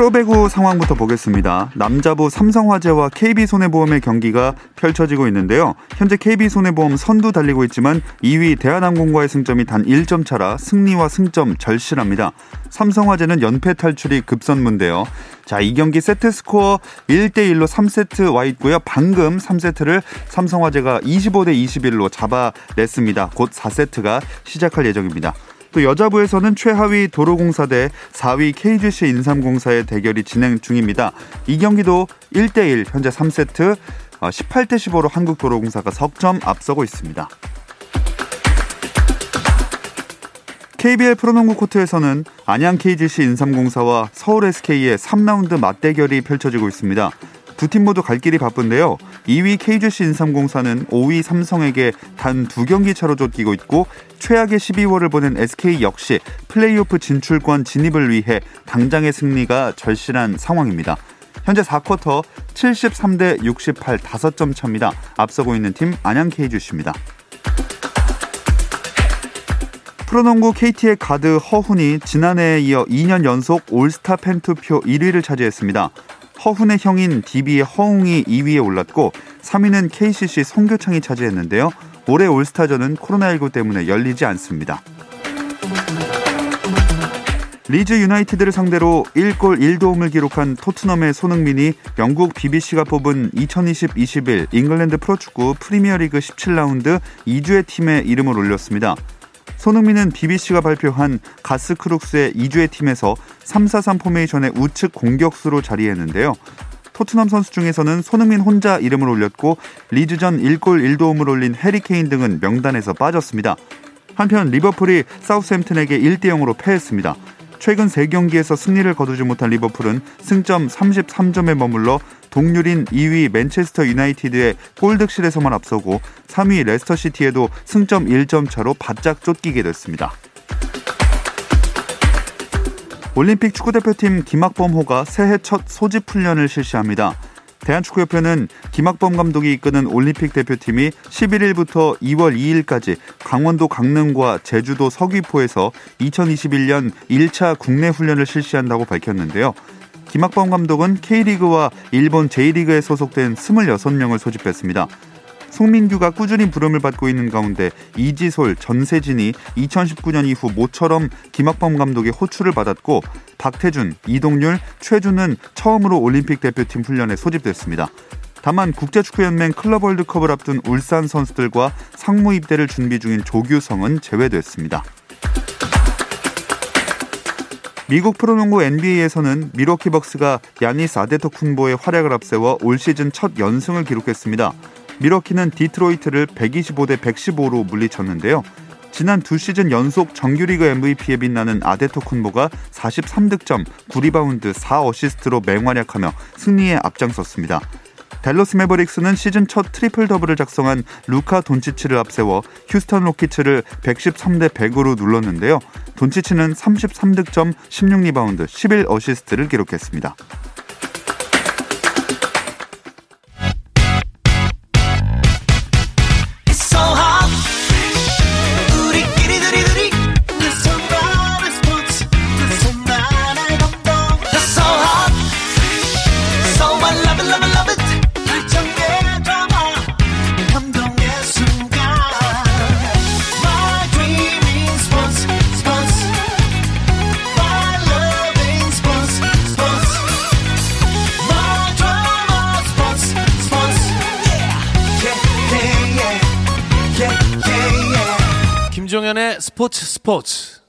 프로배구 상황부터 보겠습니다. 남자부 삼성화재와 KB손해보험의 경기가 펼쳐지고 있는데요. 현재 KB손해보험 선두 달리고 있지만 2위 대한항공과의 승점이 단 1점 차라 승리와 승점 절실합니다. 삼성화재는 연패 탈출이 급선무인데요. 자, 이 경기 세트 스코어 1대1로 3세트 와 있고요. 방금 3세트를 삼성화재가 25대 21로 잡아냈습니다. 곧 4세트가 시작할 예정입니다. 또 여자부에서는 최하위 도로공사 대 4위 KGC 인삼공사의 대결이 진행 중입니다. 이 경기도 1대1 현재 3세트 18대 어, 15로 한국도로공사가 석점 앞서고 있습니다. KBL 프로농구 코트에서는 안양 KGC 인삼공사와 서울 SK의 3라운드 맞대결이 펼쳐지고 있습니다. 두 팀 모두 갈 길이 바쁜데요. 2위 KGC 인삼공사는 5위 삼성에게 단 두 경기 차로 쫓기고 있고 최악의 12월을 보낸 SK 역시 플레이오프 진출권 진입을 위해 당장의 승리가 절실한 상황입니다. 현재 4쿼터 73대 68 5점 차입니다. 앞서고 있는 팀 안양 KGC입니다. 프로농구 KT의 가드 허훈이 지난해에 이어 2년 연속 올스타 팬투표 1위를 차지했습니다. 허훈의 형인 DB의 허웅이 2위에 올랐고 3위는 KCC 송교창이 차지했는데요. 올해 올스타전은 코로나19 때문에 열리지 않습니다. 리즈 유나이티드를 상대로 1골 1도움을 기록한 토트넘의 손흥민이 영국 BBC가 뽑은 2020-21 잉글랜드 프로축구 프리미어리그 17라운드 이 주의 팀에 이름을 올렸습니다. 손흥민은 BBC가 발표한 가스 크룩스의 이 주의 팀에서 3-4-3 포메이션의 우측 공격수로 자리했는데요. 토트넘 선수 중에서는 손흥민 혼자 이름을 올렸고 리즈전 1골 1도움을 올린 해리 케인 등은 명단에서 빠졌습니다. 한편 리버풀이 사우스햄튼에게 1대 0으로 패했습니다. 최근 3경기에서 승리를 거두지 못한 리버풀은 승점 33점에 머물러 동률인 2위 맨체스터 유나이티드의 골득실에서만 앞서고 3위 레스터시티에도 승점 1점 차로 바짝 쫓기게 됐습니다. 올림픽 축구대표팀 김학범호가 새해 첫 소집 훈련을 실시합니다. 대한축구협회는 김학범 감독이 이끄는 올림픽 대표팀이 11일부터 2월 2일까지 강원도 강릉과 제주도 서귀포에서 2021년 1차 국내 훈련을 실시한다고 밝혔는데요. 김학범 감독은 K리그와 일본 J리그에 소속된 26명을 소집했습니다. 송민규가 꾸준히 부름을 받고 있는 가운데 이지솔, 전세진이 2019년 이후 모처럼 김학범 감독의 호출을 받았고 박태준, 이동률, 최준은 처음으로 올림픽 대표팀 훈련에 소집됐습니다. 다만 국제축구연맹 클럽 월드컵을 앞둔 울산 선수들과 상무 입대를 준비 중인 조규성은 제외됐습니다. 미국 프로농구 NBA에서는 밀워키 벅스가 야니스 아데토쿤보의 활약을 앞세워 올 시즌 첫 연승을 기록했습니다. 밀워키는 디트로이트를 125대 115로 물리쳤는데요. 지난 두 시즌 연속 정규리그 MVP에 빛나는 아데토쿤보가 43득점, 9리바운드, 4어시스트로 맹활약하며 승리에 앞장섰습니다. 댈러스 메버릭스는 시즌 첫 트리플 더블을 작성한 루카 돈치치를 앞세워 휴스턴 로키츠를 113대 100으로 눌렀는데요. 돈치치는 33득점, 16리바운드, 11어시스트를 기록했습니다. 스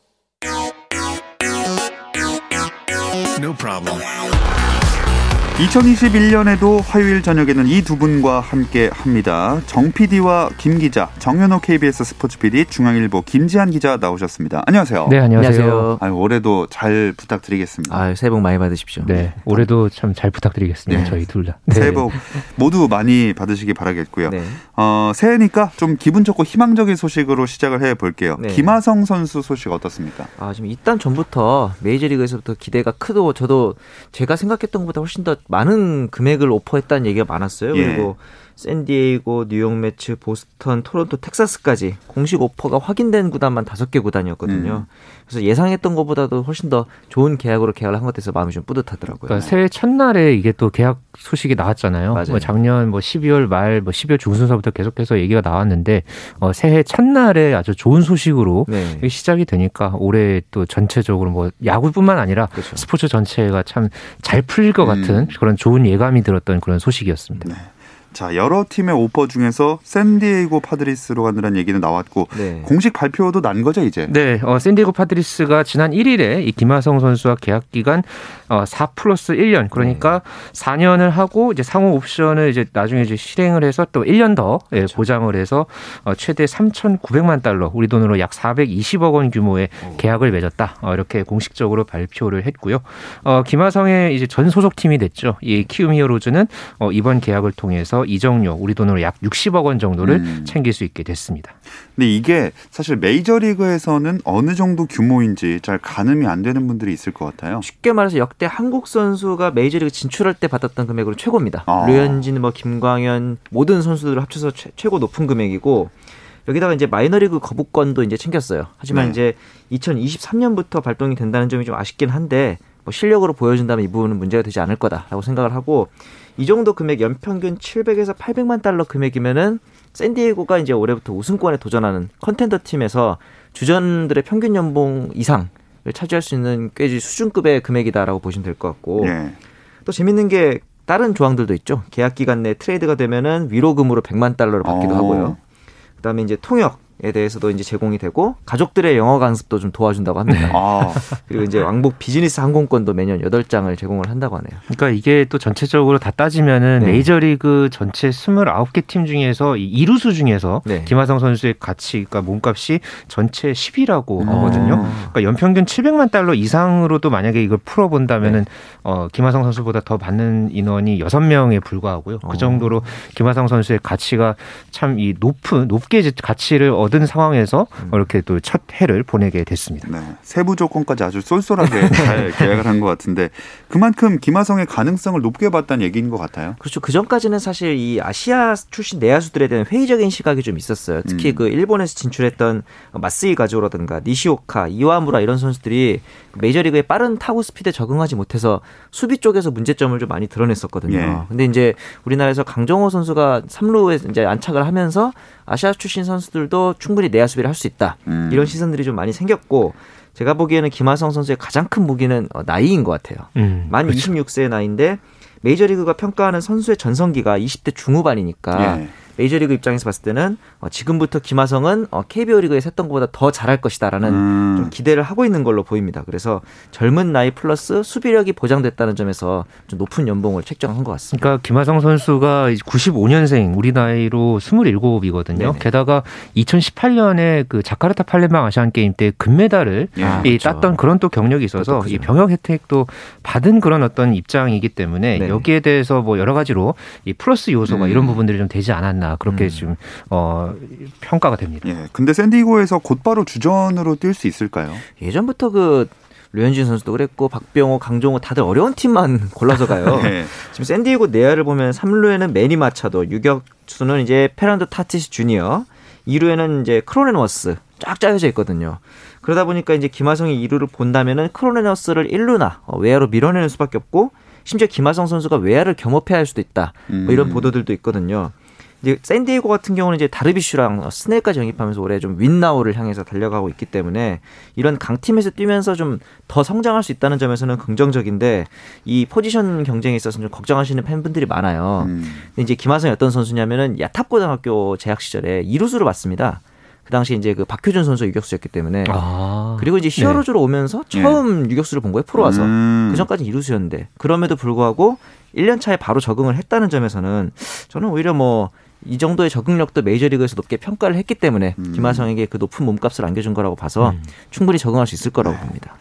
2021년에도 화요일 저녁에는 이 두 분과 함께 합니다. 정 PD와 김 기자, 정현호 KBS 스포츠 PD, 중앙일보 김지한 기자 나오셨습니다. 안녕하세요. 네, 안녕하세요. 아유, 올해도 잘 부탁드리겠습니다. 아, 새해 복 많이 받으십시오. 네, 올해도 참 잘 부탁드리겠습니다. 네. 저희 둘 다. 새해 네. 복 모두 많이 받으시기 바라겠고요. 네. 어, 새해니까 좀 기분 좋고 희망적인 소식으로 시작을 해 볼게요. 네. 김하성 선수 소식 어떻습니까? 아, 지금 일단 전부터 메이저리그에서부터 기대가 크고 저도 제가 생각했던 것보다 훨씬 더 많은 금액을 오퍼했다는 얘기가 많았어요. 예. 그리고 샌디에이고, 뉴욕 매츠, 보스턴, 토론토, 텍사스까지 공식 오퍼가 확인된 구단만 다섯 개 구단이었거든요. 음. 그래서 예상했던 것보다도 훨씬 더 좋은 계약으로 계약을 한 것 같아서 마음이 좀 뿌듯하더라고요. 그러니까 새해 첫날에 이게 또 계약 소식이 나왔잖아요. 맞아요. 뭐 작년 뭐 12월 말, 뭐 12월 중순서부터 계속해서 얘기가 나왔는데 어, 새해 첫날에 아주 좋은 소식으로 네. 시작이 되니까 올해 또 전체적으로 뭐 야구뿐만 아니라 그렇죠. 스포츠 전체가 참 잘 풀릴 것 음. 같은 그런 좋은 예감이 들었던 그런 소식이었습니다. 네. 자, 여러 팀의 오퍼 중에서 샌디에이고 파드리스로 간다는 얘기는 나왔고 네. 공식 발표도 난 거죠, 이제. 네, 어, 샌디에고 파드리스가 지난 1일에 이 김하성 선수와 계약 기간 어, 4 플러스 1년 그러니까 4년을 하고 이제 상호 옵션을 이제 나중에 이제 실행을 해서 또 1년 더 예, 보장을 해서 어, 최대 3,900만 달러 우리 돈으로 약 420억 원 규모의 계약을 맺었다. 어, 이렇게 공식적으로 발표를 했고요. 어, 김하성의 이제 전 소속 팀이 됐죠. 이 키움 히어로즈는 어, 이번 계약을 통해서 이정료 우리 돈으로 약 60억 원 정도를 음. 챙길 수 있게 됐습니다. 근데 이게 사실 메이저리그에서는 어느 정도 규모인지 잘 가늠이 안 되는 분들이 있을 것 같아요. 쉽게 말해서 역대 한국 선수가 메이저리그 진출할 때 받았던 금액으로 최고입니다. 아. 류현진, 뭐 김광현 모든 선수들을 합쳐서 최, 고 높은 금액이고 여기다가 이제 마이너리그 거부권도 이제 챙겼어요. 하지만 네. 이제 2023년부터 발동이 된다는 점이 좀 아쉽긴 한데 뭐 실력으로 보여준다면 이 부분은 문제가 되지 않을 거다라고 생각을 하고 이 정도 금액 연평균 700에서 800만 달러 금액이면은 샌디에고가 이제 올해부터 우승권에 도전하는 컨텐더 팀에서 주전들의 평균 연봉 이상을 차지할 수 있는 꽤 수준급의 금액이다라고 보시면 될 것 같고 예. 또 재밌는 게 다른 조항들도 있죠. 계약 기간 내 트레이드가 되면은 위로금으로 100만 달러를 받기도 어. 하고요. 그다음에 이제 통역 에 대해서도 이제 제공이 되고 가족들의 영어 강습도 좀 도와준다고 합니다. 아, 그리고 이제 왕복 비즈니스 항공권도 매년 8장을 제공을 한다고 하네요. 그러니까 이게 또 전체적으로 다 따지면은 네. 메이저리그 전체 29개 팀 중에서 이 이루수 중에서 네. 김하성 선수의 가치, 그러니까 몸값이 전체 10위라고 음. 하거든요. 어. 그러니까 연평균 700만 달러 이상으로도 만약에 이걸 풀어 본다면은 어, 김하성 선수보다 더 받는 인원이 6명에 불과하고요. 어. 그 정도로 김하성 선수의 가치가 참 이 높은 높게 이제 가치를 얻은 상황에서 음. 이렇게 또 첫 해를 보내게 됐습니다. 네. 세부 조건까지 아주 쏠쏠하게 잘 계약을 한 것 같은데 그만큼 김하성의 가능성을 높게 봤다는 얘기인 것 같아요. 그렇죠. 그 전까지는 사실 이 아시아 출신 내야수들에 대한 회의적인 시각이 좀 있었어요. 특히 음. 그 일본에서 진출했던 마스이 가조라든가 니시오카, 이와무라 이런 선수들이 메이저리그의 빠른 타구 스피드에 적응하지 못해서 수비 쪽에서 문제점을 좀 많이 드러냈었거든요. 예. 근데 이제 우리나라에서 강정호 선수가 3루에 이제 안착을 하면서 아시아 출신 선수들도 충분히 내야 수비를 할 수 있다. 음. 이런 시선들이 좀 많이 생겼고 제가 보기에는 김하성 선수의 가장 큰 무기는 어, 나이인 것 같아요. 음, 만 그렇죠. 26세의 나이인데 메이저리그가 평가하는 선수의 전성기가 20대 중후반이니까 예. 메이저리그 입장에서 봤을 때는 어, 지금부터 김하성은 어, KBO 리그에서 했던 것보다 더 잘할 것이다라는 음. 좀 기대를 하고 있는 걸로 보입니다. 그래서 젊은 나이 플러스 수비력이 보장됐다는 점에서 좀 높은 연봉을 책정한 것 같습니다. 그러니까 김하성 선수가 95년생 우리 나이로 27이거든요. 네네. 게다가 2018년에 그 자카르타 팔렘방 아시안 게임 때 금메달을 예. 아, 이 그렇죠. 땄던 그런 또 경력이 있어서 이. 병역 혜택도 받은 그런 어떤 입장이기 때문에 네네. 여기에 대해서 뭐 여러 가지로 이 플러스 요소가 음. 이런 부분들이 좀 되지 않았나 그렇게 음. 지금 어 평가가 됩니다. 예. 근데 샌디고에서 곧바로 주전으로 뛸 수 있을까요? 예전부터 그 류현진 선수도 그랬고 박병호, 강정호 다들 어려운 팀만 골라서 가요. 예. 지금 샌디에고 내야를 보면 3루에는 매니 마차도, 유격수는 이제 페르난도 타티스 주니어, 2루에는 이제 크로넨워스 쫙 짜여져 있거든요. 그러다 보니까 이제 김하성이 2루를 본다면은 크로넨워스를 1루나 어, 외야로 밀어내는 수밖에 없고 심지어 김하성 선수가 외야를 겸업해야 할 수도 있다. 뭐 이런 음. 보도들도 있거든요. 이제 샌디에고 같은 경우는 이제 다르비슈랑 스넬까지 영입하면서 올해 좀 윈나우를 향해서 달려가고 있기 때문에 이런 강팀에서 뛰면서 좀 더 성장할 수 있다는 점에서는 긍정적인데 이 포지션 경쟁에 있어서 좀 걱정하시는 팬분들이 많아요. 음. 근데 이제 김하성이 어떤 선수냐면은 야탑고등학교 재학 시절에 이루수를 봤습니다. 그 당시 이제 그 박효준 선수 유격수였기 때문에 아. 그리고 이제 히어로즈로 오면서 처음 유격수를 본 거예요 프로 와서 음. 그 전까지 이루수였는데 그럼에도 불구하고 1년 차에 바로 적응을 했다는 점에서는 저는 오히려 뭐 이 정도의 적응력도 메이저리그에서 높게 평가를 했기 때문에 음. 김하성에게 그 높은 몸값을 안겨준 거라고 봐서 음. 충분히 적응할 수 있을 거라고 네. 봅니다.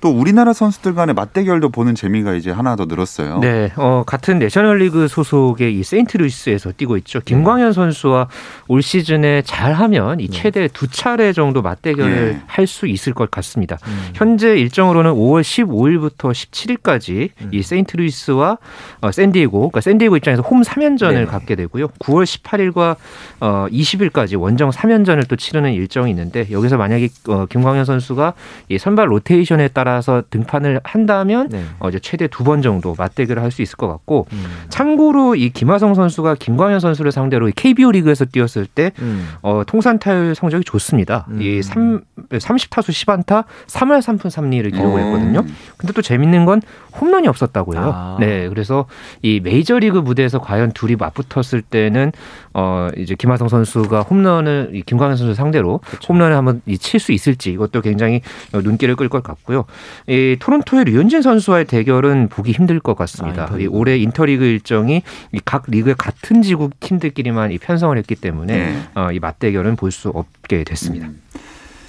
또 우리나라 선수들 간의 맞대결도 보는 재미가 이제 하나 더 늘었어요. 네, 어, 같은 내셔널리그 소속의 이 세인트루이스에서 뛰고 있죠. 김광현 선수와 올 시즌에 잘하면 이 최대 두 차례 정도 맞대결을 예. 할수 있을 것 같습니다. 음. 현재 일정으로는 5월 15일부터 17일까지 음. 이 세인트루이스와 어, 샌디에고, 그러니까 샌디에고 입장에서 홈 3연전을 네네. 갖게 되고요. 9월 18일과 어, 20일까지 원정 3연전을 또 치르는 일정이 있는데 여기서 만약에 어, 김광현 선수가 이 선발 로테이션에 따라 서 등판을 한다면 네. 어, 이제 최대 두 번 정도 맞대결을 할 수 있을 것 같고 음. 참고로 이 김하성 선수가 김광현 선수를 상대로 이 KBO 리그에서 뛰었을 때 음. 어, 통산 타율 성적이 좋습니다. 음. 이 3, 30타수 10안타 3할 3푼 3리를 기록을 어. 했거든요. 근데 또 재밌는 건 홈런이 없었다고요. 아. 네, 그래서 이 메이저리그 무대에서 과연 둘이 맞붙었을 때는 어 이제 김하성 선수가 홈런을 이 김광현 선수 상대로 홈런을 한번 칠 수 있을지 이것도 굉장히 어, 눈길을 끌 것 같고요. 이 토론토의 류현진 선수와의 대결은 보기 힘들 것 같습니다. 아. 이 올해 인터리그 일정이 이각 리그의 같은 지구 팀들끼리만 이 편성을 했기 때문에 네. 어, 이 맞대결은 볼 수 없게 됐습니다. 음.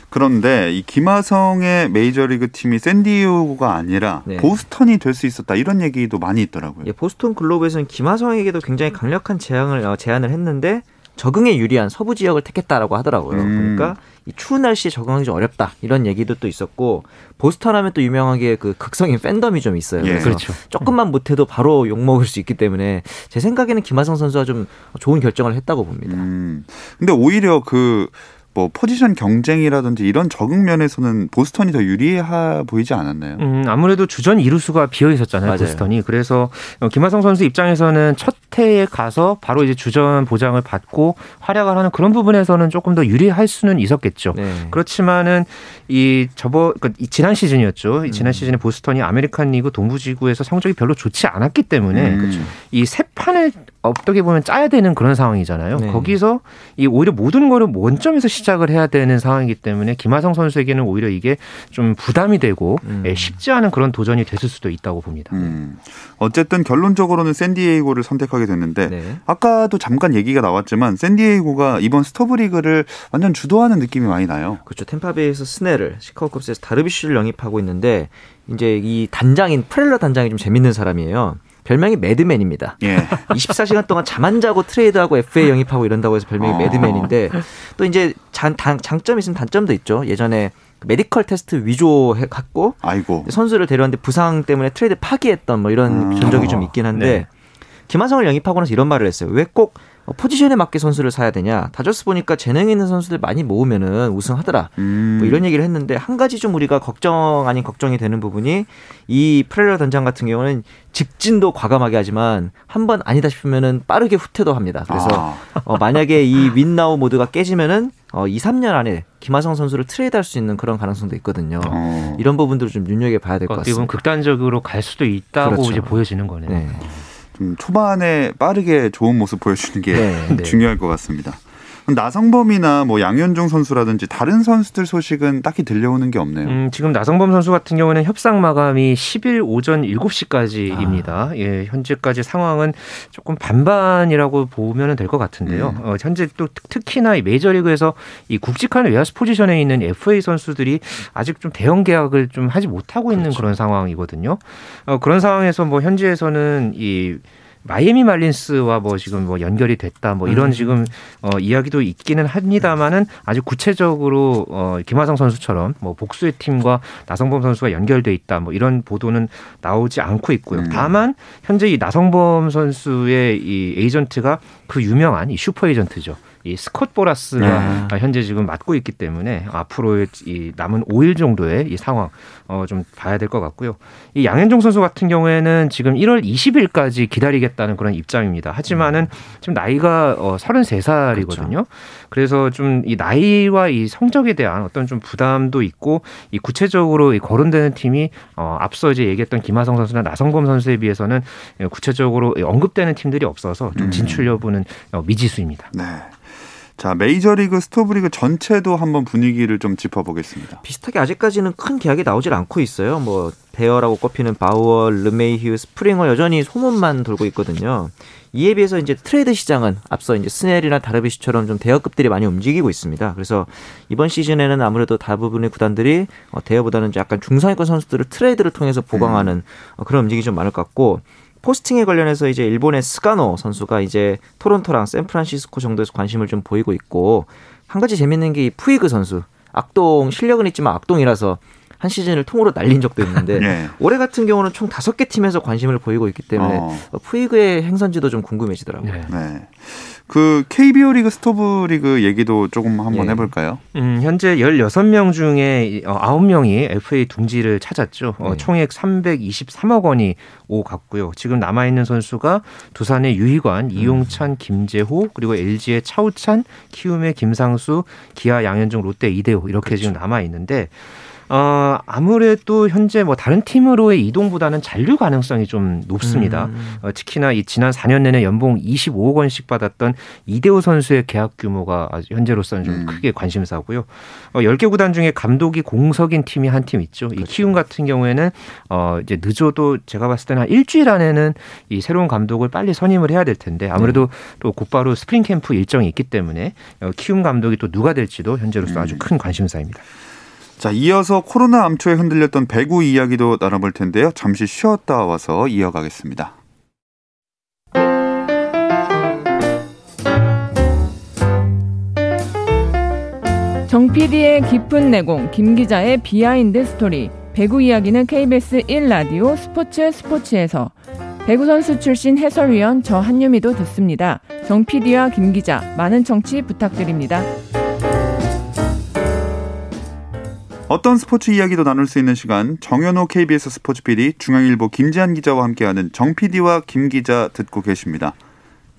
그런데 이 김하성의 메이저리그 팀이 샌디에고가 아니라 네. 보스턴이 될 수 있었다 이런 얘기도 많이 있더라고요. 예, 보스턴 글로브에서는 김하성에게도 굉장히 강력한 제안을 어, 제안을 했는데 적응에 유리한 서부 지역을 택했다라고 하더라고요. 음. 그러니까 이 추운 날씨에 적응하기 좀 어렵다 이런 얘기도 또 있었고 보스턴 하면 또 유명하게 그 극성인 팬덤이 좀 있어요. 예. 그렇죠. 조금만 못해도 바로 욕 먹을 수 있기 때문에 제 생각에는 김하성 선수가 좀 좋은 결정을 했다고 봅니다. 음. 근데 오히려 그 뭐 포지션 경쟁이라든지 이런 적응 면에서는 보스턴이 더 유리해 보이지 않았나요? 음, 아무래도 주전 이루수가 비어 있었잖아요, 맞아요. 보스턴이. 그래서 어, 김하성 선수 입장에서는 첫 해에 가서 바로 이제 주전 보장을 받고 활약을 하는 그런 부분에서는 조금 더 유리할 수는 있었겠죠. 네. 그렇지만은 이 저번 그러니까 이 지난 시즌이었죠. 이 음. 지난 시즌에 보스턴이 아메리칸 리그 동부 지구에서 성적이 별로 좋지 않았기 때문에 음. 이 세 판을 어떻게 보면 짜야 되는 그런 상황이잖아요. 네. 거기서 이 오히려 모든 거를 원점에서 시작을 해야 되는 상황이기 때문에 김하성 선수에게는 오히려 이게 좀 부담이 되고 음. 예, 쉽지 않은 그런 도전이 됐을 수도 있다고 봅니다. 음. 어쨌든 결론적으로는 샌디에이고를 선택하게 됐는데 네. 아까도 잠깐 얘기가 나왔지만 샌디에이고가 이번 스토브리그를 완전 주도하는 느낌이 많이 나요. 그렇죠. 템파베이에서 스네를 시카고 컵스에서 다르비쉬를 영입하고 있는데 이제 이 단장인 프렐러 단장이 좀 재밌는 사람이에요. 별명이 매드맨입니다. 예. 24시간 동안 잠 안 자고 트레이드하고 FA 영입하고 이런다고 해서 별명이 어. 매드맨인데 또 이제 장, 단, 장점이 있으면 단점도 있죠. 예전에 메디컬 테스트 위조했고 아이고. 선수를 데려왔는데 부상 때문에 트레이드 파기했던 뭐 이런 음. 전적이 어. 좀 있긴 한데 네. 김하성을 영입하고 나서 이런 말을 했어요. 왜 꼭 포지션에 맞게 선수를 사야 되냐? 다저스 보니까 재능 있는 선수들 많이 모으면은 우승하더라. 음. 뭐 이런 얘기를 했는데 한 가지 좀 우리가 걱정 아닌 걱정이 되는 부분이 이 프렐러 단장 같은 경우는 직진도 과감하게 하지만 한 번 아니다 싶으면은 빠르게 후퇴도 합니다. 그래서 아. 어, 만약에 이 윈나우 모드가 깨지면은 어, 2, 3년 안에 김하성 선수를 트레이드할 수 있는 그런 가능성도 있거든요. 어. 이런 부분들을 좀 눈여겨 봐야 될것 어떻게 보면 같습니다. 극단적으로 갈 수도 있다고 그렇죠. 이제 보여지는 거네요. 네. 좀 초반에 빠르게 좋은 모습 보여주는 게 네, 네. 중요할 것 같습니다. 나성범이나 뭐 양현종 선수라든지 다른 선수들 소식은 딱히 들려오는 게 없네요. 음, 지금 나성범 선수 같은 경우는 협상 마감이 10일 오전 7시까지입니다. 아. 예, 현재까지 상황은 조금 반반이라고 보면 될 것 같은데요. 음. 어, 현재 또 특- 특히나 이 메이저리그에서 이 굵직한 외야수 포지션에 있는 FA 선수들이 아직 좀 대형 계약을 좀 하지 못하고 있는 그렇죠. 그런 상황이거든요. 어, 그런 상황에서 뭐 현지에서는 이 마이애미 말린스와 뭐 지금 뭐 연결이 됐다 뭐 이런 음. 지금 어 이야기도 있기는 합니다만은 아주 구체적으로 어 김하성 선수처럼 뭐 복수의 팀과 나성범 선수가 연결돼 있다 뭐 이런 보도는 나오지 않고 있고요. 음. 다만 현재 이 나성범 선수의 이 에이전트가 그 유명한 이 슈퍼 에이전트죠. 이 스콧 보라스가 네. 현재 지금 맡고 있기 때문에 앞으로의 이 남은 5일 정도의 이 상황 어 좀 봐야 될 것 같고요. 이 양현종 선수 같은 경우에는 지금 1월 20일까지 기다리겠다는 그런 입장입니다. 하지만은 지금 나이가 어 33살이거든요. 그래서 좀 이 나이와 이 성적에 대한 어떤 좀 부담도 있고 이 구체적으로 이 거론되는 팀이 어 앞서 이제 얘기했던 김하성 선수나 나성범 선수에 비해서는 구체적으로 언급되는 팀들이 없어서 좀 음. 진출 여부는 어, 미지수입니다. 네. 자, 메이저리그 스토브리그 전체도 한번 분위기를 좀 짚어보겠습니다. 비슷하게 아직까지는 큰 계약이 나오질 않고 있어요. 뭐 베어라고 꼽히는 바우어, 르메이휴, 스프링어 여전히 소문만 돌고 있거든요. 이에 비해서 이제 트레이드 시장은 앞서 이제 스넬이나 다르비시처럼 좀 대어급들이 많이 움직이고 있습니다. 그래서 이번 시즌에는 아무래도 대부분의 구단들이 어, 대어보다는 약간 중상위권 선수들을 트레이드를 통해서 보강하는 어, 그런 움직임이 좀 많을 것 같고 포스팅에 관련해서 이제 일본의 스가노 선수가 이제 토론토랑 샌프란시스코 정도에서 관심을 좀 보이고 있고 한 가지 재밌는 게 이 푸이그 선수 악동 실력은 있지만 악동이라서 한 시즌을 통으로 날린 적도 있는데 네. 올해 같은 경우는 총 다섯 개 팀에서 관심을 보이고 있기 때문에 어. 푸이그의 행선지도 좀 궁금해지더라고요. 네. 네. 그 KBO 리그 스토브 리그 얘기도 조금 한번 예. 해볼까요? 음, 현재 16명 중에 어, 9명이 FA 둥지를 찾았죠. 어, 네. 총액 323억 원이 오갔고요. 지금 남아있는 선수가 두산의 유희관, 이용찬, 김재호, 그리고 LG의 차우찬, 키움의 김상수, 기아 양현종, 롯데 이대호 이렇게 지금 남아있는데 어, 아무래도 현재 뭐 다른 팀으로의 이동보다는 잔류 가능성이 좀 높습니다. 음. 어, 특히나 이 지난 4년 내내 연봉 25억 원씩 받았던 이대호 선수의 계약 규모가 현재로서는 좀 음. 크게 관심사고요. 어, 10개 구단 중에 감독이 공석인 팀이 한 팀 있죠. 이 키움 같은 경우에는 어, 이제 늦어도 제가 봤을 때는 한 일주일 안에는 이 새로운 감독을 빨리 선임을 해야 될 텐데 아무래도 또 곧바로 스프링 캠프 일정이 있기 때문에 어, 키움 감독이 또 누가 될지도 현재로서 아주 큰 관심사입니다. 자, 이어서 코로나 암초에 흔들렸던 배구 이야기도 나눠볼 텐데요. 잠시 쉬었다 와서 이어가겠습니다. 정 PD의 깊은 내공, 김 기자의 비하인드 스토리. 배구 이야기는 KBS 1라디오 스포츠 스포츠에서 배구 선수 출신 해설위원 저 한유미도 듣습니다. 정 PD와 김 기자 많은 청취 부탁드립니다. 어떤 스포츠 이야기도 나눌 수 있는 시간 정현호 KBS 스포츠 PD 중앙일보 김지한 기자와 함께하는 정 PD와 김 기자 듣고 계십니다.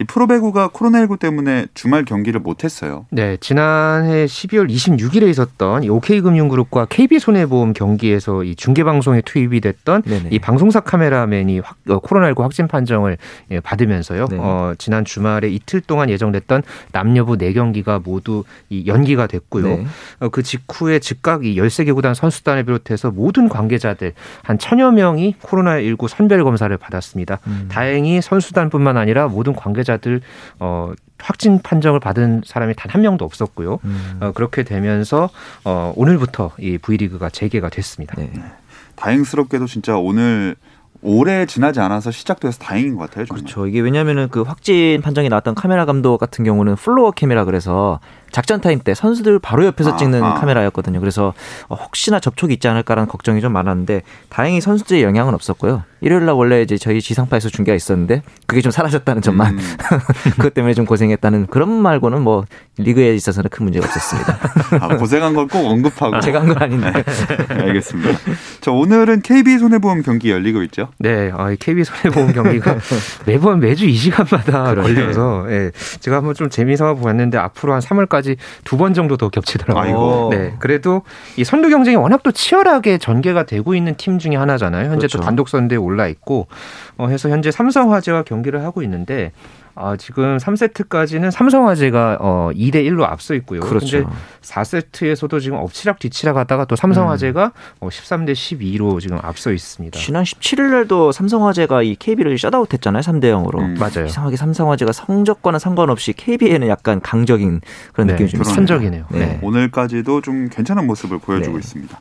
이 프로배구가 코로나19 때문에 주말 경기를 못했어요. 네, 지난해 12월 26일에 있었던 이 OK금융그룹과 KB손해보험 경기에서 이 중계방송에 투입이 됐던 네네. 이 방송사 카메라맨이 확, 어, 코로나19 확진 판정을 예, 받으면서요. 네. 어, 지난 주말에 이틀 동안 예정됐던 남녀부 4경기가 모두 이 연기가 됐고요. 네. 어, 그 직후에 즉각 이 13개 구단 선수단을 비롯해서 모든 관계자들 한 천여 명이 코로나19 선별 검사를 받았습니다. 음. 다행히 선수단뿐만 아니라 모든 관계자 들 어, 확진 판정을 받은 사람이 단 한 명도 없었고요. 음. 어, 그렇게 되면서 어, 오늘부터 이 V리그가 재개가 됐습니다. 네. 다행스럽게도 진짜 오늘 오래 지나지 않아서 시작돼서 다행인 것 같아요. 정말. 그렇죠. 이게 왜냐면은 그 확진 판정이 나왔던 카메라 감독 같은 경우는 floor cam이라 그래서 작전 타임 때 선수들 바로 옆에서 찍는 아하. 카메라였거든요. 그래서 어, 혹시나 접촉이 있지 않을까라는 걱정이 좀 많았는데 다행히 선수들의 영향은 없었고요. 일요일 날 원래 이제 저희 지상파에서 중계가 있었는데 그게 좀 사라졌다는 점만 음, 그것 때문에 좀 고생했다는 그런 말고는 뭐 리그에 있어서는 큰 문제가 없었습니다. 아, 고생한 걸 꼭 언급하고. 제가 한 건 아닌데. 알겠습니다. 자, 오늘은 KB 손해보험 경기 열리고 있죠. 네, 아, 이 KB 손해보험 경기가 매번 매주 이 시간마다 걸려서 예, 제가 한번 좀 재미삼아 보았는데 앞으로 한 3월까지 두 번 정도 더 겹치더라고요. 아이고. 네, 그래도 이 선두 경쟁이 워낙 또 치열하게 전개가 되고 있는 팀 중에 하나잖아요. 현재 그렇죠. 또 단독 선두에 올라 있고 어, 해서 현재 삼성화재와 경기를 하고 있는데 아, 지금 3세트까지는 삼성화재가 어, 2대 1로 앞서 있고요. 그렇죠. 근데 4세트에서도 지금 엎치락 뒤치락 하다가 또 삼성화재가 어, 13대 12로 지금 앞서 있습니다. 지난 17일 날도 삼성화재가 이 KB를 셧아웃 했잖아요. 3대 0으로. 음. 맞아요. 이상하게 삼성화재가 성적과는 상관없이 KB에는 약간 강적인 그런 네, 느낌이 좀. 선적이네요. 네. 네. 오늘까지도 좀 괜찮은 모습을 보여주고 네. 있습니다.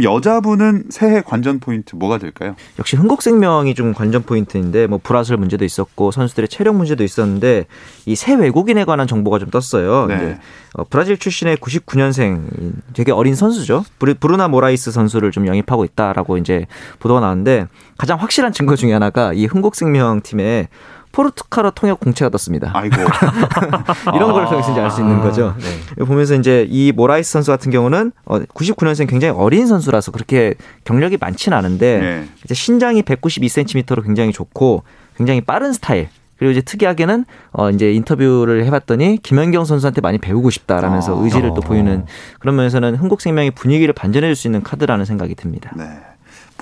여자부는 새해 관전 포인트 뭐가 될까요? 역시 흥국생명이 좀 관전 포인트인데 뭐 불화설 문제도 있었고 선수들의 체력 문제도 있었는데 이 새 외국인에 관한 정보가 좀 떴어요. 네. 이제 어, 브라질 출신의 99년생 되게 어린 선수죠. 브루- 브루나 모라이스 선수를 좀 영입하고 있다라고 이제 보도가 나왔는데 가장 확실한 증거 중에 하나가 이 흥국생명 팀에 포르투갈어 통역 공채가 떴습니다. 아이고. 이런 걸 통해서 이제 알수 있는 거죠. 네. 보면서 이제 이 모라이스 선수 같은 경우는 어, 99년생 굉장히 어린 선수라서 그렇게 경력이 많지는 않은데 네. 이제 신장이 192cm로 굉장히 좋고 굉장히 빠른 스타일. 그리고 이제 특이하게는 어 이제 인터뷰를 해봤더니 김연경 선수한테 많이 배우고 싶다라면서 어. 의지를 또 보이는 그런 면에서는 흥국생명이 분위기를 반전해줄 수 있는 카드라는 생각이 듭니다. 네.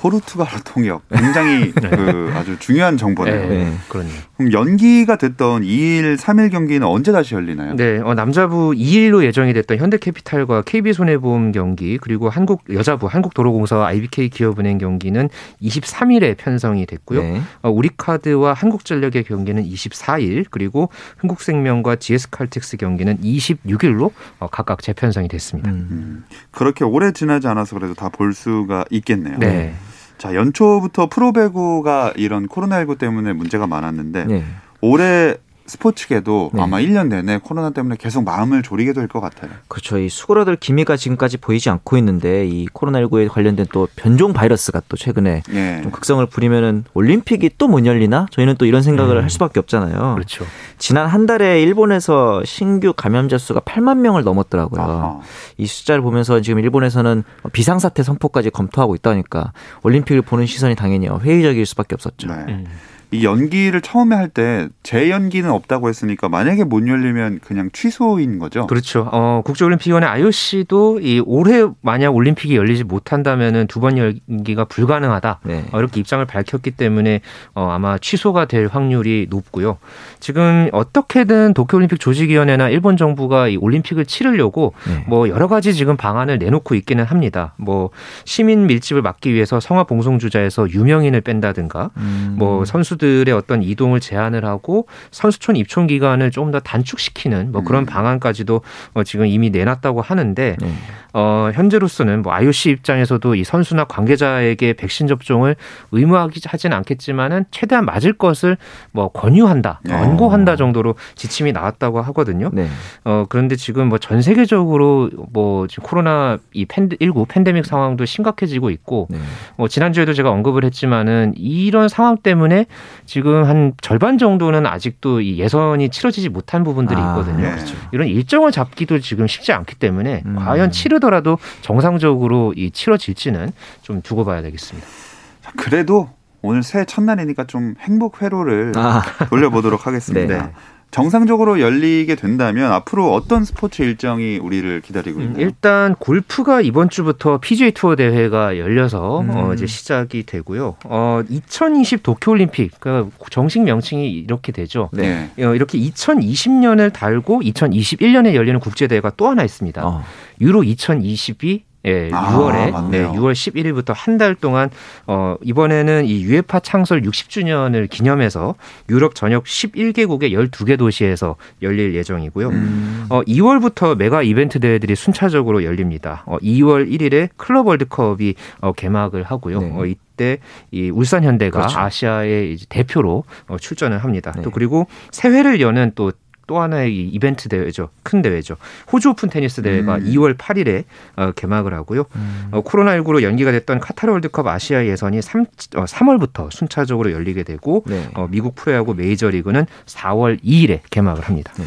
포르투갈로 통역 굉장히 그 아주 중요한 정보네요. 네, 그렇네요. 그럼 연기가 됐던 2일, 3일 경기는 언제 다시 열리나요? 네, 어, 남자부 2일로 예정이 됐던 현대캐피탈과 KB손해보험 경기 그리고 한국 여자부 한국도로공사와 IBK 기업은행 경기는 23일에 편성이 됐고요. 네. 어, 우리카드와 한국전력의 경기는 24일 그리고 흥국생명과 GS칼텍스 경기는 26일로 어, 각각 재편성이 됐습니다. 음. 음, 그렇게 오래 지나지 않아서 그래도 다 볼 수가 있겠네요. 네. 자, 연초부터 프로배구가 이런 코로나19 때문에 문제가 많았는데 네. 올해 스포츠계도 네. 아마 1년 내내 코로나 때문에 계속 마음을 졸이게 될 것 같아요. 그렇죠. 이 수그러들 기미가 지금까지 보이지 않고 있는데 이 코로나19에 관련된 또 변종 바이러스가 또 최근에 예. 좀 극성을 부리면은 올림픽이 또 못 열리나? 저희는 또 이런 생각을 음. 할 수밖에 없잖아요. 그렇죠. 지난 한 달에 일본에서 신규 감염자 수가 8만 명을 넘었더라고요. 아하. 이 숫자를 보면서 지금 일본에서는 비상사태 선포까지 검토하고 있다니까 올림픽을 보는 시선이 당연히 회의적일 수밖에 없었죠. 네. 음. 이 연기를 처음에 할 때 재연기는 없다고 했으니까 만약에 못 열리면 그냥 취소인 거죠. 그렇죠. 어, 국제올림픽위원회 IOC도 이 올해 만약 올림픽이 열리지 못한다면은 두 번 열기가 불가능하다. 네. 어, 이렇게 입장을 밝혔기 때문에 어, 아마 취소가 될 확률이 높고요. 지금 어떻게든 도쿄올림픽 조직위원회나 일본 정부가 이 올림픽을 치르려고 네. 뭐 여러 가지 지금 방안을 내놓고 있기는 합니다. 뭐 시민 밀집을 막기 위해서 성화 봉송 주자에서 유명인을 뺀다든가 음. 뭐 선수 들의 어떤 이동을 제한을 하고 선수촌 입촌 기간을 조금 더 단축시키는 뭐 그런 음. 방안까지도 어, 지금 이미 내놨다고 하는데 네. 어, 현재로서는 뭐 IOC 입장에서도 이 선수나 관계자에게 백신 접종을 의무하기 하진 않겠지만은 최대한 맞을 것을 뭐 권유한다, 네. 권고한다 정도로 지침이 나왔다고 하거든요. 네. 어, 그런데 지금 뭐 전 세계적으로 뭐 지금 코로나 이 팬데, 19 팬데믹 상황도 심각해지고 있고 네. 뭐 지난주에도 제가 언급을 했지만은 이런 상황 때문에 지금 한 절반 정도는 아직도 이 예선이 치러지지 못한 부분들이 아, 있거든요. 네. 그렇죠. 이런 일정을 잡기도 지금 쉽지 않기 때문에 음. 과연 치르더라도 정상적으로 이 치러질지는 좀 두고 봐야 되겠습니다. 자, 그래도 오늘 새해 첫날이니까 좀 행복 회로를 아, 돌려보도록 하겠습니다. 네. 정상적으로 열리게 된다면 앞으로 어떤 스포츠 일정이 우리를 기다리고 음, 있나요? 일단 골프가 이번 주부터 PGA 투어 대회가 열려서 음. 어, 이제 시작이 되고요. 어, 2020 도쿄올림픽 그 정식 명칭이 이렇게 되죠. 네. 어, 이렇게 2020년을 달고 2021년에 열리는 국제 대회가 또 하나 있습니다. 어. 유로 2022 예, 아, 6월에 맞네요. 네, 6월 11일부터 한 달 동안 어 이번에는 이 유에파 창설 60주년을 기념해서 유럽 전역 11개국의 12개 도시에서 열릴 예정이고요. 음. 어 2월부터 메가 이벤트 대회들이 순차적으로 열립니다. 어 2월 1일에 클럽 월드컵이 어 개막을 하고요. 네. 어 이때 이 울산 현대가 그렇죠. 아시아의 이제 대표로 어 출전을 합니다. 네. 또 그리고 새해를 여는 또 또 하나의 이 이벤트 대회죠. 큰 대회죠. 호주 오픈 테니스 대회가 음. 2월 8일에 어, 개막을 하고요. 어, 코로나19로 연기가 됐던 카타르 월드컵 아시아 예선이 3, 어, 3월부터 순차적으로 열리게 되고 네. 어, 미국 프로야구 메이저리그는 4월 2일에 개막을 합니다. 네,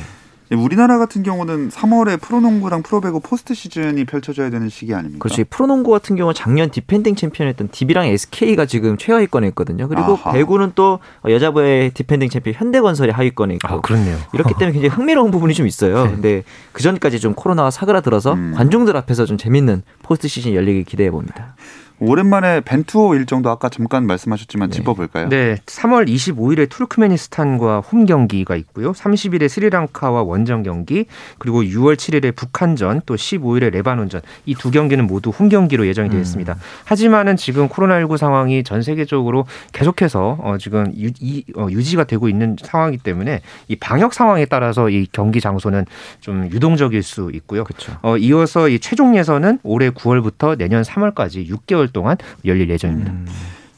우리나라 같은 경우는 3월에 프로농구랑 프로배구 포스트 시즌이 펼쳐져야 되는 시기 아닙니까? 그렇죠. 이 프로농구 같은 경우는 작년 디펜딩 챔피언이었던 DB랑 SK가 지금 최하위권에 있거든요. 그리고 아하. 배구는 또 여자부의 디펜딩 챔피언 현대건설이 하위권에 있고 아, 그렇네요. 이렇기 때문에 굉장히 흥미로운 부분이 좀 있어요. 네. 근데 그 전까지 좀 코로나가 사그라들어서 음. 관중들 앞에서 좀 재밌는 포스트 시즌 열리길 기대해 봅니다. 오랜만에 벤투호 일정도 아까 잠깐 말씀하셨지만 네. 짚어볼까요? 네, 3월 25일에 투르크메니스탄과 홈 경기가 있고요. 30일에 스리랑카와 원정 경기, 그리고 6월 7일에 북한전, 또 15일에 레바논전. 이 두 경기는 모두 홈 경기로 예정이 되어 있습니다. 하지만은 지금 코로나19 상황이 전 세계적으로 계속해서 어, 지금 유, 이, 어, 유지가 되고 있는 상황이기 때문에 이 방역 상황에 따라서 이 경기 장소는 좀 유동적일 수 있고요. 그렇죠. 어, 이어서 이 최종 예선은 올해 9월부터 내년 3월까지 6개월 동안 열릴 예정입니다. 음.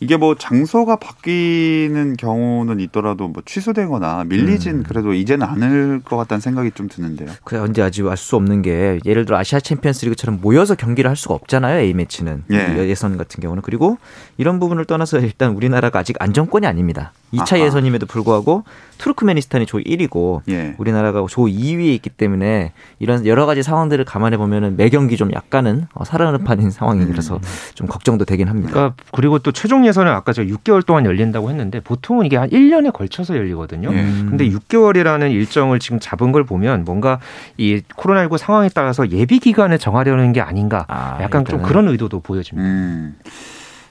이게 뭐 장소가 바뀌는 경우는 있더라도 뭐 취소되거나 밀리진 음. 그래도 이제는 않을 것 같다는 생각이 좀 드는데요. 그래 언제 아직 알 수 없는 게 예를 들어 아시아 챔피언스리그처럼 모여서 경기를 할 수가 없잖아요 A 매치는 예. 예선 같은 경우는 그리고 이런 부분을 떠나서 일단 우리나라가 아직 안정권이 아닙니다. 2차 아하. 예선임에도 불구하고 투르크메니스탄이 조 1위고 예. 우리나라가 조 2위에 있기 때문에 이런 여러 가지 상황들을 감안해 보면은 매 경기 좀 약간은 어, 살아가는 판인 상황이라서 좀 걱정도 되긴 합니다. 그러니까 그리고 또 최종 예선은 아까 저 6개월 동안 열린다고 했는데 보통은 이게 한 1년에 걸쳐서 열리거든요. 예. 음. 근데 6개월이라는 일정을 지금 잡은 걸 보면 뭔가 이 코로나19 상황에 따라서 예비 기간을 정하려는 게 아닌가 아, 약간 좀 일단은. 그런 의도도 보여집니다. 음.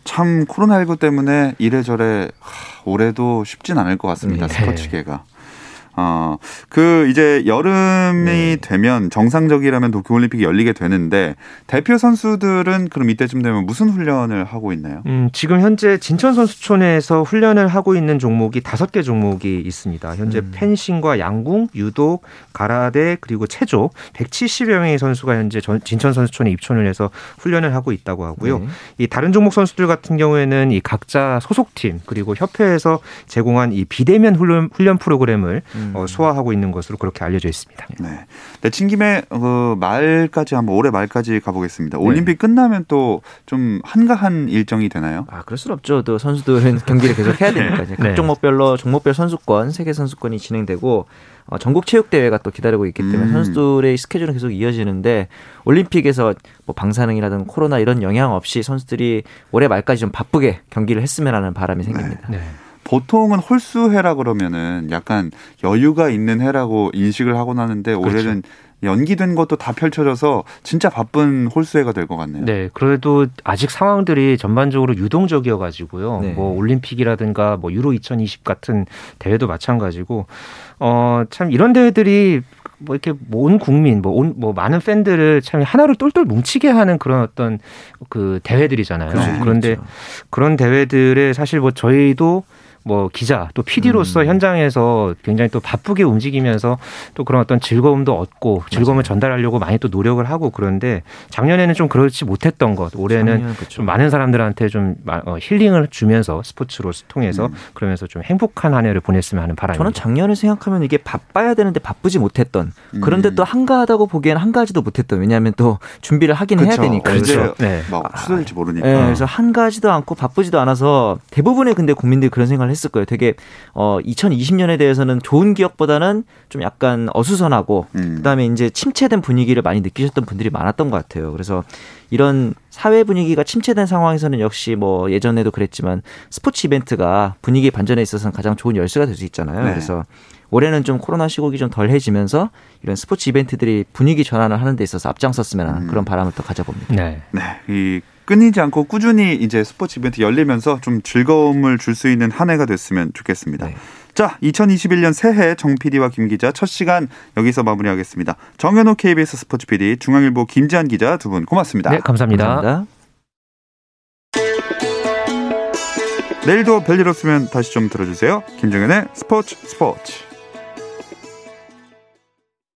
참 코로나19 때문에 이래저래 하, 올해도 쉽진 않을 것 같습니다. 네. 스포츠계가. 어, 그 이제 여름이 네. 되면 정상적이라면 도쿄올림픽이 열리게 되는데 대표 선수들은 그럼 이때쯤 되면 무슨 훈련을 하고 있나요? 음, 지금 현재 진천 선수촌에서 훈련을 하고 있는 종목이 다섯 개 종목이 있습니다. 현재 음. 펜싱과 양궁, 유도, 가라데 그리고 체조 170여 명의 선수가 현재 전- 진천 선수촌에 입촌을 해서 훈련을 하고 있다고 하고요. 네. 이 다른 종목 선수들 같은 경우에는 이 각자 소속팀 그리고 협회에서 제공한 이 비대면 훈련, 훈련 프로그램을 음. 어, 소화하고 있는 것으로 그렇게 알려져 있습니다. 네. 내친 김에 그 말까지 한번 올해 말까지 가보겠습니다. 네. 올림픽 끝나면 또 좀 한가한 일정이 되나요? 아, 그럴 순 없죠. 또 선수들은 경기를 계속 해야 되니까 이제 각 네. 종목별로 종목별 선수권, 세계 선수권이 진행되고 어, 전국 체육 대회가 또 기다리고 있기 때문에 음. 선수들의 스케줄은 계속 이어지는데 올림픽에서 뭐 방사능이라든 코로나 이런 영향 없이 선수들이 올해 말까지 좀 바쁘게 경기를 했으면 하는 바람이 생깁니다. 네. 보통은 홀수해라 그러면은 약간 여유가 있는 해라고 인식을 하고 나는데 그렇죠. 올해는 연기된 것도 다 펼쳐져서 진짜 바쁜 홀수해가 될 것 같네요. 네, 그래도 아직 상황들이 전반적으로 유동적이어가지고요. 네. 뭐 올림픽이라든가 뭐 유로 2020 같은 대회도 마찬가지고, 어, 참 이런 대회들이 뭐 이렇게 온 국민, 뭐, 온, 뭐 많은 팬들을 참 하나로 똘똘 뭉치게 하는 그런 어떤 그 대회들이잖아요. 그렇죠. 그런데 그렇죠. 그런 대회들에 사실 뭐 저희도 뭐 기자 또 PD로서 음. 현장에서 굉장히 또 바쁘게 움직이면서 또 그런 어떤 즐거움도 얻고 즐거움을 전달하려고 많이 또 노력을 하고 그런데 작년에는 좀 그렇지 못했던 것 올해는 작년 그쵸. 좀 많은 사람들한테 좀 마- 어, 힐링을 주면서 스포츠로 통해서 음. 그러면서 좀 행복한 한 해를 보냈으면 하는 바람입니다. 저는 작년을 생각하면 이게 바빠야 되는데 바쁘지 못했던 그런데 음. 또 한가하다고 보기에는 한가하지도 못했던 왜냐하면 또 준비를 하긴 해야 그쵸. 되니까 그렇죠. 네. 막 후들지 모르니까. 예, 그래서 한가하지도 않고 바쁘지도 않아서 대부분의 근데 국민들이 그런 생각을 했을 거예요. 되게 어 2020년에 대해서는 좋은 기억보다는 좀 약간 어수선하고 음. 그다음에 이제 침체된 분위기를 많이 느끼셨던 분들이 많았던 것 같아요. 그래서 이런 사회 분위기가 침체된 상황에서는 역시 뭐 예전에도 그랬지만 스포츠 이벤트가 분위기 반전에 있어서는 가장 좋은 열쇠가 될 수 있잖아요. 네. 그래서 올해는 좀 코로나 시국이 좀 덜해지면서 이런 스포츠 이벤트들이 분위기 전환을 하는 데 있어서 앞장섰으면 하는 음. 그런 바람을 또 가져봅니다. 네. 네, 이 끊이지 않고 꾸준히 이제 스포츠 이벤트 열리면서 좀 즐거움을 줄 수 있는 한 해가 됐으면 좋겠습니다. 네. 자, 2021년 새해 정 PD와 김 기자 첫 시간 여기서 마무리하겠습니다. 정현호 KBS 스포츠 PD, 중앙일보 김지한 기자 두 분 고맙습니다. 네, 감사합니다. 감사합니다. 내일도 별일 없으면 다시 좀 들어주세요. 김정현의 스포츠 스포츠.